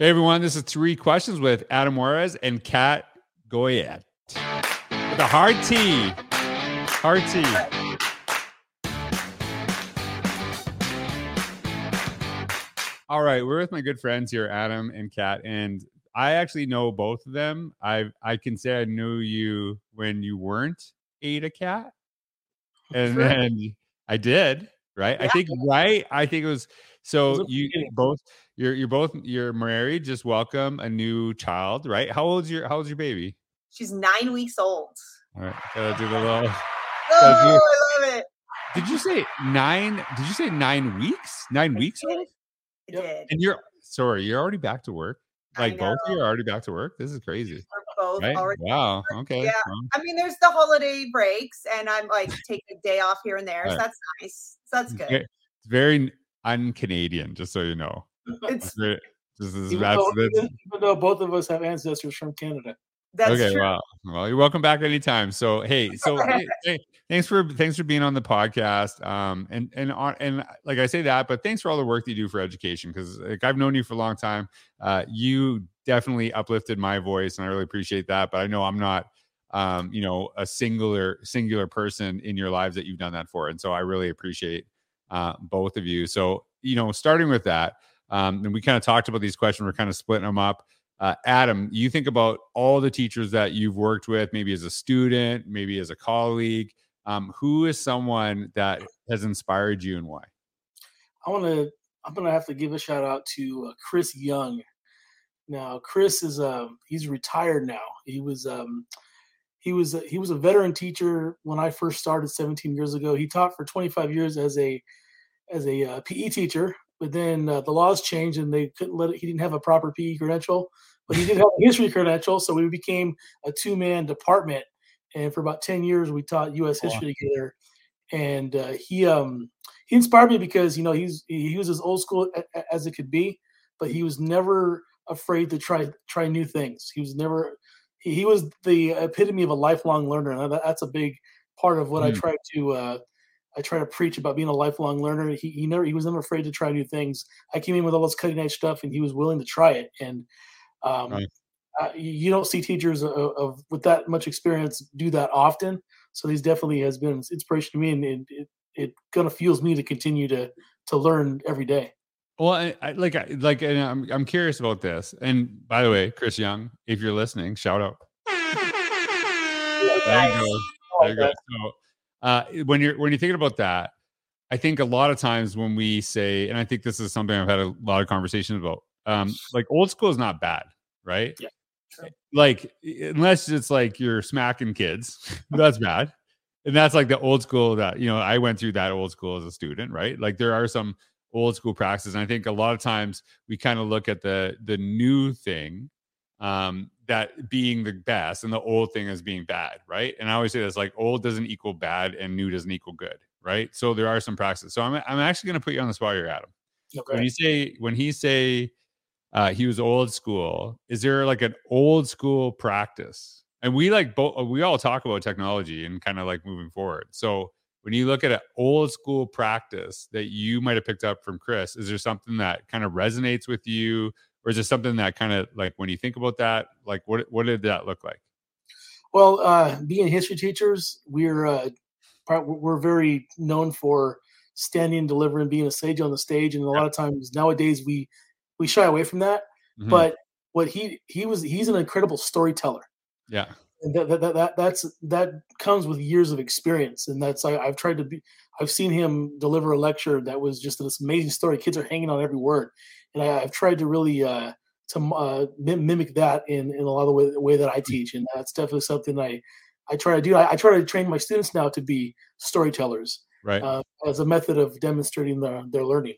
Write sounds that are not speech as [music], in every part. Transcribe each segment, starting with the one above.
Hey everyone, this is three questions with Adam Juarez and Kat Goyette. The a hard T. Hard T. All right, we're with my good friends here, Adam and Kat, and I actually know both of them. I I can say I knew you when you weren't Ada Cat, and Sure. then I did. Right, I think right. I think it was so Those are you both. You're you're both you're married. Just welcome a new child. Right? How old's your How old's your baby? She's nine weeks old. All right, gotta do the little. Oh, I love it. Did you say nine? Did you say nine weeks? Nine weeks did. old? I did. And you're sorry, you're already back to work. Like both of you are already back to work. This is crazy. We're both Right? already. Wow. Okay. Yeah. well, I mean, there's the holiday breaks, and I'm like [laughs] take a day off here and there. So Right. that's nice. So that's good. ve- It's very un-Canadian, just so you know. It's It's this is, Even though, even, even though both of us have ancestors from Canada. that's okay. true. Well, well, you're welcome back anytime. So, hey, [laughs] so hey, hey, thanks for thanks for being on the podcast. Um, and and on and like I say that, but thanks for all the work that you do for education because like I've known you for a long time. Uh, you definitely uplifted my voice, and I really appreciate that. But I know I'm not um, you know, a singular singular person in your lives that you've done that for. And so I really appreciate uh, both of you. So, you know, starting with that, um, and we kind of talked about these questions, we're kind of splitting them up. Uh, Adam, you think about all the teachers that you've worked with, maybe as a student, maybe as a colleague. Um, who is someone that has inspired you and why? I want to. I'm gonna have to give a shout out to uh, Chris Young. Now, Chris is um he's retired now. He was um he was he was a veteran teacher when I first started 17 years ago. He taught for 25 years as a as a uh, PE teacher, but then uh, the laws changed and they couldn't let it, he didn't have a proper PE credential, but he did have a history credential, so we became a two man department. And for about 10 years, we taught U.S. Wow. history together. And uh, he um he inspired me because you know he's he was as old school as it could be, but he was never afraid to try try new things. He was never he, was the epitome of a lifelong learner, and that, that's a big part of what I Mm. try to uh, I try to preach about being a lifelong learner. He, he never he was never afraid to try new things. I came in with all this cutting edge stuff, and he was willing to try it. And um, Nice. uh, you you don't see teachers of, of with that much experience do that often. So he's definitely has been inspiration to me, and it, it, it kind of fuels me to continue to to learn every day. Well, I, I like I- like and I'm I'm curious about this. And by the way, Chris Young, if you're listening, shout out. [laughs] There you go. There you go. So, uh, when you're when you're thinking about that, I think a lot of times when we say, and I think this is something I've had a lot of conversations about. Um, like old school is not bad, right? Yeah, true. Like unless it's like you're smacking kids, [laughs] that's bad. And that's like the old school that you know I went through that old school as a student, right? Like there are some old school practices, and I think a lot of times we kind of look at the the new thing um that being the best and the old thing as being bad right? And i always say this like old doesn't equal bad and new doesn't equal good right? So there are some practices. So i'm, I'm actually going to put you on the spot here adam. Okay. when you say when he say uh he was old school is there like an old school practice? And we like both we all talk about technology and kind of like moving forward. So when you look at an old school practice that you might have picked up from chris is there something that kind of resonates with you or is it something that kind of like when you think about that like what what did that look like Well, uh, being history teachers, we're uh, we're very known for standing, delivering, being a sage on the stage, and a lot of times nowadays we we shy away from that. Mhm. But what he he was he's an incredible storyteller. yeah and that, that, that, that that's that comes with years of experience. And that's I, i've tried to be i've seen him deliver a lecture that was just this amazing story. Kids are hanging on every word. And I, i've tried to really uh to uh, mimic that in in a lot of the way, the way that i teach. And that's definitely something i i try to do. I, I try to train my students now to be storytellers right. uh, as a method of demonstrating their, their learning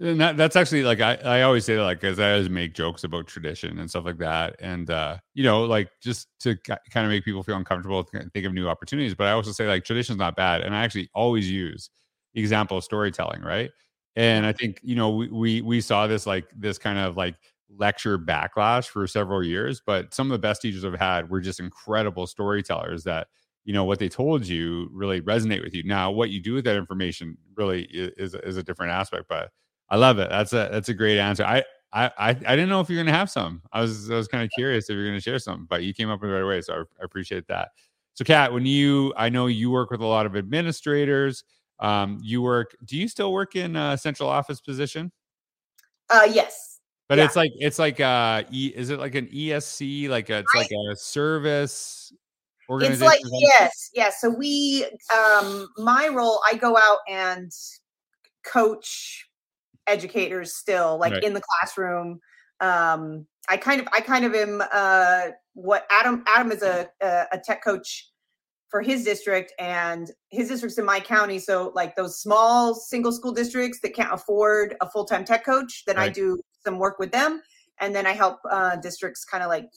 And that, that's actually like I, I always say like because I always make jokes about tradition and stuff like that, and uh, you know, like just to kind of make people feel uncomfortable, th- think of new opportunities. But I also say like tradition's not bad, and I actually always use example of storytelling, right? And I think you know we we, we saw this like this kind of like lecture backlash for several years, but some of the best teachers I've had were just incredible storytellers that you know what they told you really resonate with you. Now, what you do with that information really is is a different aspect, but I love it. That's a that's a great answer. I I, I I didn't know if you're gonna have some. I was I was kind of curious if you're gonna share some, but you came up with it right away, so I, I appreciate that. So, Kat, when you I know you work with a lot of administrators. Um, you work. Do you still work in a central office position? Uh, yes. But Yeah. it's like it's like uh, e, is it like an ESC? Like a, it's like a service It's organization. like yes, yes. So we, um, my role, I go out and coach educators still, like Right. in the classroom. Um, I kind of, I kind of am uh, what Adam. Adam is a a, tech coach for his district, and his district's in my county. So like those small single school districts that can't afford a full time tech coach, then I do some work with them, and then I help uh, districts kind of like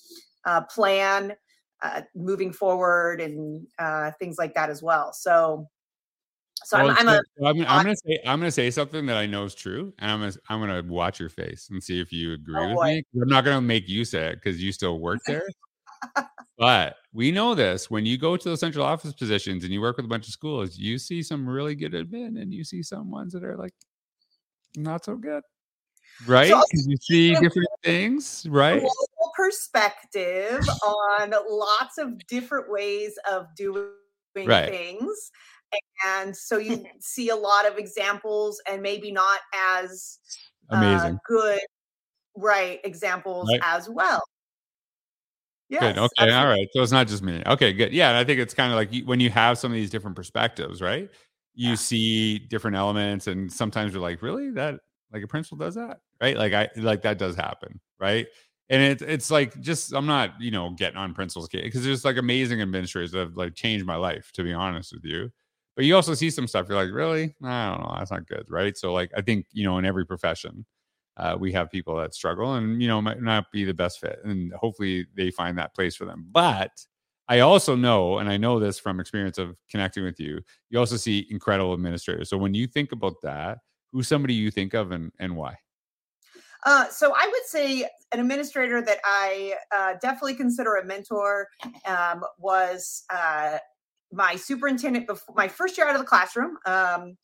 uh, plan uh, moving forward and uh, things like that as well. So, so Well, I'm, I'm a I'm, I'm gonna say I'm gonna say something that I know is true, and I'm gonna I'm gonna watch your face and see if you agree Oh, with boy. me. I'm not gonna make you say it because you still work [laughs] there. but we know this when you go to the central office positions and you work with a bunch of schools, you see some really good admin, and you see some ones that are like not so good, right? So- you see Yeah. different things, right? perspective on lots of different ways of doing Right. things. And so you [laughs] see a lot of examples and maybe not as uh, Amazing. good, right, examples Right. as well. Yes, Good. Okay. absolutely. All right. So it's not just me. Okay. Good. Yeah. And I think it's kind of like you, when you have some of these different perspectives, right? You Yeah. see different elements, and sometimes you're like, really, that like a principal does that, right? Like I like that does happen, right? And it's it's like just I'm not you know getting on principal's case because there's like amazing administrators that have like changed my life, to be honest with you. But you also see some stuff you're like, really? I don't know. That's not good, right? So like I think you know in every profession, uh, we have people that struggle and you know might not be the best fit and hopefully they find that place for them but i also know and i know this from experience of connecting with you you also see incredible administrators so when you think about that who's somebody you think of and, and why Uh, so I would say an administrator that I uh, definitely consider a mentor um, was uh, my superintendent before my first year out of the classroom. Um,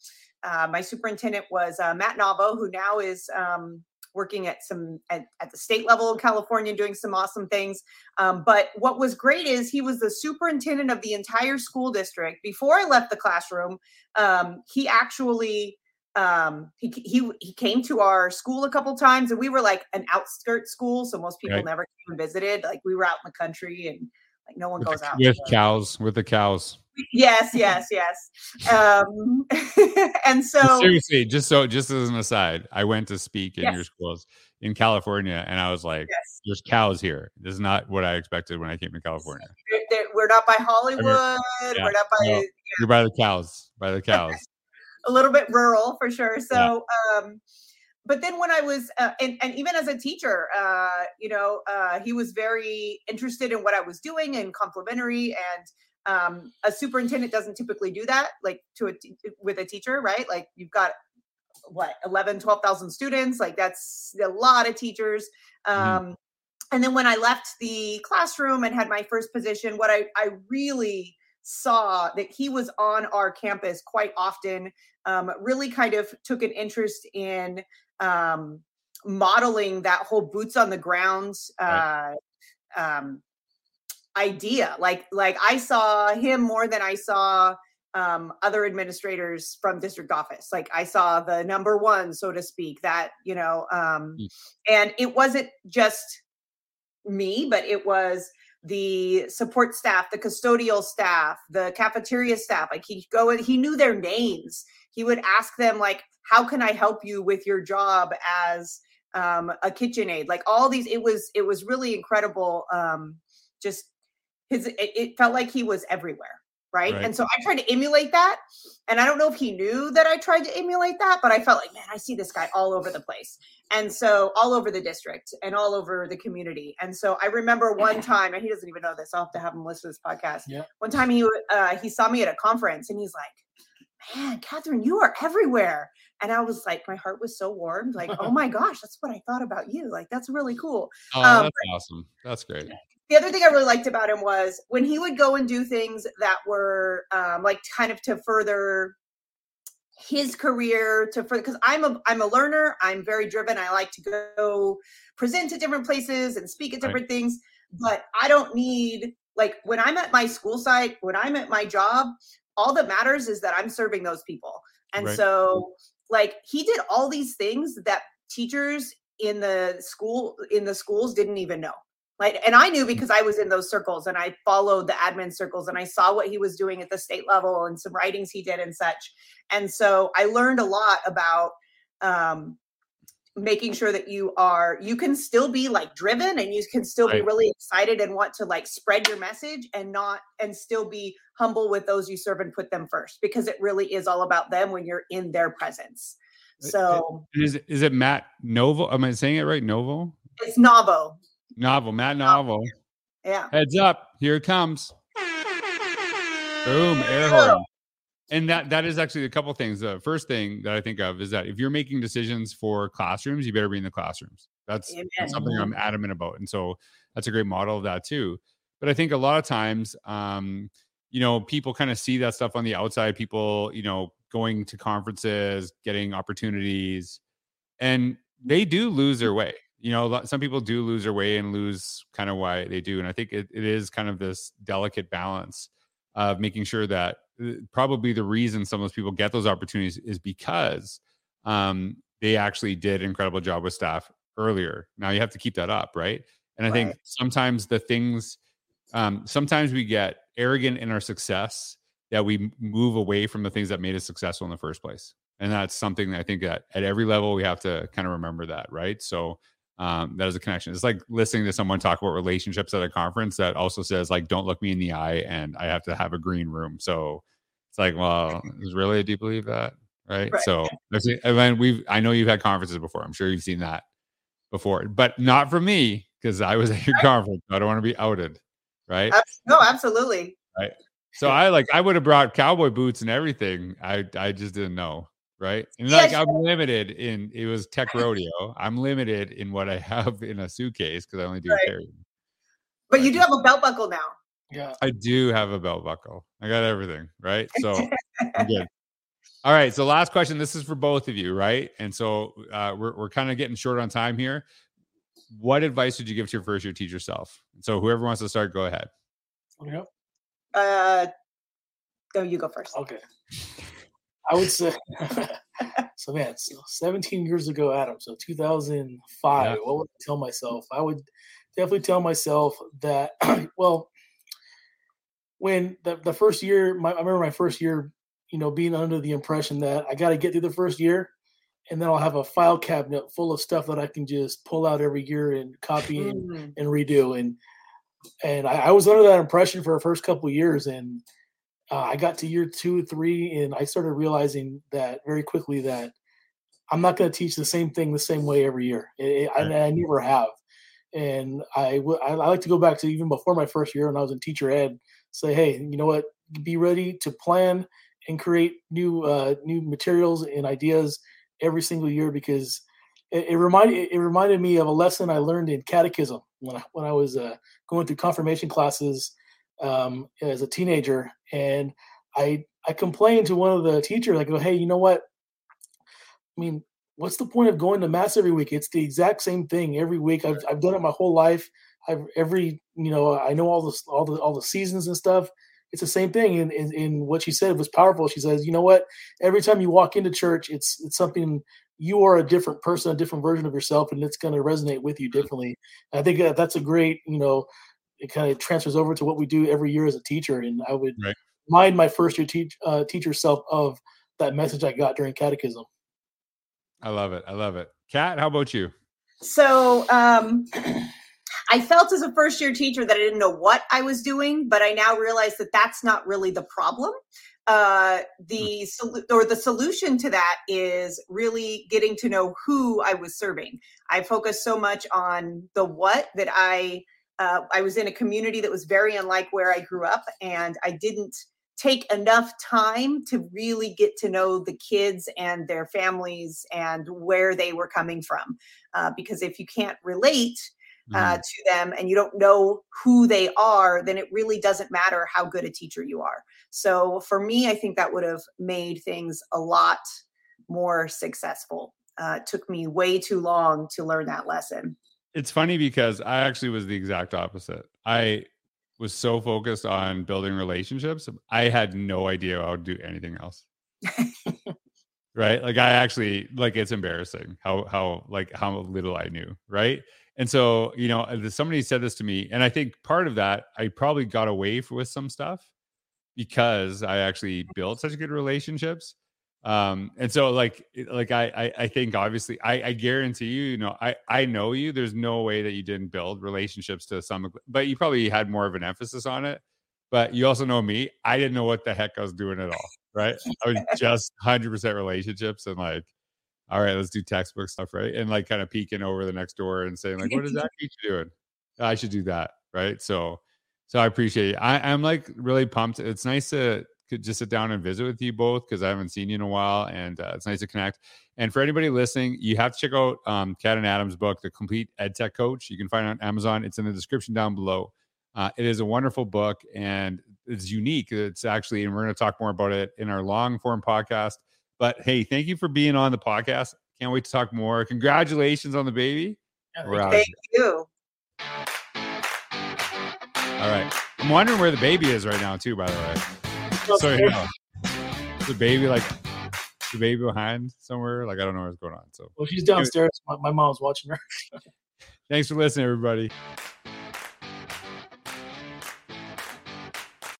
uh, my superintendent was uh, Matt Navo, who now is um, working at some at, at the state level in California, doing some awesome things. Um, but what was great is he was the superintendent of the entire school district. Before I left the classroom, um, he actually um he he he came to our school a couple times and we were like an outskirt school so most people Right. never came and visited like we were out in the country and like no one with, goes the, out with cows with the cows. Yes yes yes. Um [laughs] and so seriously just so just as an aside i went to speak in your schools in california and i was like yes. There's cows here. This is not what i expected when i came to california. We're- they're- we're not by hollywood yeah, we're not by no. you're by the cows by the [laughs] cows. A little bit rural for sure. So, um, but then when I was, uh, and, and even as a teacher, uh, you know, uh, he was very interested in what I was doing and complimentary. And um, a superintendent doesn't typically do that, like to a t- with a teacher, right? Like you've got what 11 12,000 students like that's a lot of teachers um Mhm. and then when I left the classroom and had my first position what I I really saw that he was on our campus quite often um, really kind of took an interest in um, modeling that whole boots on the ground uh, um, idea. Like like i saw him more than i saw um, other administrators from district office. Like i saw the number one so to speak that you know um, Mm. and it wasn't just me but it was the support staff the custodial staff the cafeteria staff. Like he go and he knew their names. He would ask them like how can i help you with your job as um, a kitchen aid like all these it was it was really incredible um, just his it, it felt like he was everywhere right? Right. and so i tried to emulate that and i don't know if he knew that i tried to emulate that but i felt like man i see this guy all over the place and so all over the district and all over the community and so i remember one [laughs] time and he doesn't even know this i'll have to have him listen to this podcast Yeah. one time he uh, he saw me at a conference and he's like man katherine you are everywhere and i was like my heart was so warmed like oh [laughs] my gosh that's what i thought about you like that's really cool oh Um, that's awesome that's great the other thing I really liked about him was when he would go and do things that were um, like kind of to further his career to for because I'm a I'm a learner. I'm very driven. I like to go present at different places and speak at different right. things. But I don't need like when I'm at my school site, when I'm at my job, all that matters is that I'm serving those people. And right. so like he did all these things that teachers in the school in the schools didn't even know like and i knew mm. because i was in those circles and i followed the admin circles and i saw what he was doing at the state level and some writings he did and such and so i learned a lot about um, making sure that you are you can still be like driven and you can still right. be really excited and want to like spread your message and not and still be humble with those you serve and put them first because it really is all about them when you're in their presence uh, so is is it matt novo am i saying it right novo it's novo Novel, Matt Novel. Yeah. Heads up, here it comes. Boom, air horn. And that that is actually a couple things. The first thing that I think of is that if you're making decisions for classrooms, you better be in the classrooms. That's, that's something I'm adamant about. And so that's a great model of that too. But I think a lot of times, um, you know, people kind of see that stuff on the outside. People, you know, going to conferences, getting opportunities, and they do lose their way you know some people do lose their way and lose kind of why they do and i think it, it is kind of this delicate balance of making sure that probably the reason some of those people get those opportunities is because um, they actually did an incredible job with staff earlier now you have to keep that up right and i right. think sometimes the things um, sometimes we get arrogant in our success that we move away from the things that made us successful in the first place and that's something that i think that at every level we have to kind of remember that right so um, that is a connection. It's like listening to someone talk about relationships at a conference that also says like, "Don't look me in the eye," and I have to have a green room. So it's like, well, is really do you believe that? Right. right. So I mean, we've I know you've had conferences before. I'm sure you've seen that before, but not for me because I was at your right. conference. I don't want to be outed. Right. No, absolutely. Right. So I like I would have brought cowboy boots and everything. I I just didn't know right? And yeah, like sure. I'm limited in it was tech rodeo. I'm limited in what I [laughs] have in a suitcase because I only do right. carry. But you do have a belt buckle now. Yeah. I do have a belt buckle. I got everything, right? So I'm [laughs] good. All right. So last question. This is for both of you, right? And so uh, we're we're kind of getting short on time here. What advice would you give to your first year teacher self? So whoever wants to start, go ahead. Yep. Uh, no, you go first. Okay. I would say [laughs] so. Man, so 17 years ago, Adam. So 2005. Yeah. What would I tell myself? I would definitely tell myself that. [clears throat] well, when the, the first year, my, I remember my first year, you know, being under the impression that I got to get through the first year, and then I'll have a file cabinet full of stuff that I can just pull out every year and copy and, mm. and redo. And and I, I was under that impression for the first couple years, and uh, I got to year two, three, and I started realizing that very quickly that I'm not going to teach the same thing the same way every year. It, right. I, I, never have. And I, w- I like to go back to even before my first year when I was in teacher ed, say, hey, you know what? Be ready to plan and create new uh, new materials and ideas every single year because it, it reminded it reminded me of a lesson I learned in catechism when I, when I was uh, going through confirmation classes um, as a teenager, and I I complained to one of the teachers. I go, hey, you know what? I mean, what's the point of going to mass every week? It's the exact same thing every week. I've I've done it my whole life. I've every you know I know all the all the all the seasons and stuff. It's the same thing. And, and, and what she said was powerful. She says, you know what? Every time you walk into church, it's it's something you are a different person, a different version of yourself, and it's going to resonate with you differently. And I think that that's a great, you know, it kind of transfers over to what we do every year as a teacher. And I would right. remind my first year teach, uh, teacher self of that message I got during catechism. I love it. I love it. Kat, how about you? So um, [clears throat] I felt as a first year teacher that I didn't know what I was doing, but I now realize that that's not really the problem. Uh, the sol- or the solution to that is really getting to know who I was serving. I focused so much on the what that I uh, I was in a community that was very unlike where I grew up, and I didn't take enough time to really get to know the kids and their families and where they were coming from. Uh, because if you can't relate, uh, Mhm. to them and you don't know who they are, then it really doesn't matter how good a teacher you are. So for me, I think that would have made things a lot more successful. Uh, it took me way too long to learn that lesson. It's funny because I actually was the exact opposite. I was so focused on building relationships, I had no idea I would do anything else. [laughs] right? Like I actually like it's embarrassing how how like how little I knew, right? And so, you know, somebody said this to me, and I think part of that I probably got away with some stuff because I actually built such good relationships. Um, and so like like I I, I think obviously I, I guarantee you, you know, I I know you. There's no way that you didn't build relationships to some, but you probably had more of an emphasis on it. But you also know me. I didn't know what the heck I was doing at all. Right? I was just hundred percent relationships and like, all right, let's do textbook stuff, right? And like kind of peeking over the next door and saying like, what is [laughs] that teacher doing? I should do that, right? So, so I appreciate it. I, I'm like really pumped. It's nice to could just sit down and visit with you both because I haven't seen you in a while, and uh, it's nice to connect. And for anybody listening, you have to check out um, Kat and Adam's book, The Complete Ed Tech Coach. You can find it on Amazon. It's in the description down below. Uh, it is a wonderful book and it's unique. It's actually, and we're going to talk more about it in our long form podcast. But hey, thank you for being on the podcast. Can't wait to talk more. Congratulations on the baby. Yeah, We're. Thank you. All right. I'm wondering where the baby is right now, too, by the way. Oh, so you know, the baby like the baby behind somewhere. Like I don't know what's going on. So Well, she's downstairs. My, my mom's watching her. [laughs] thanks for listening, everybody.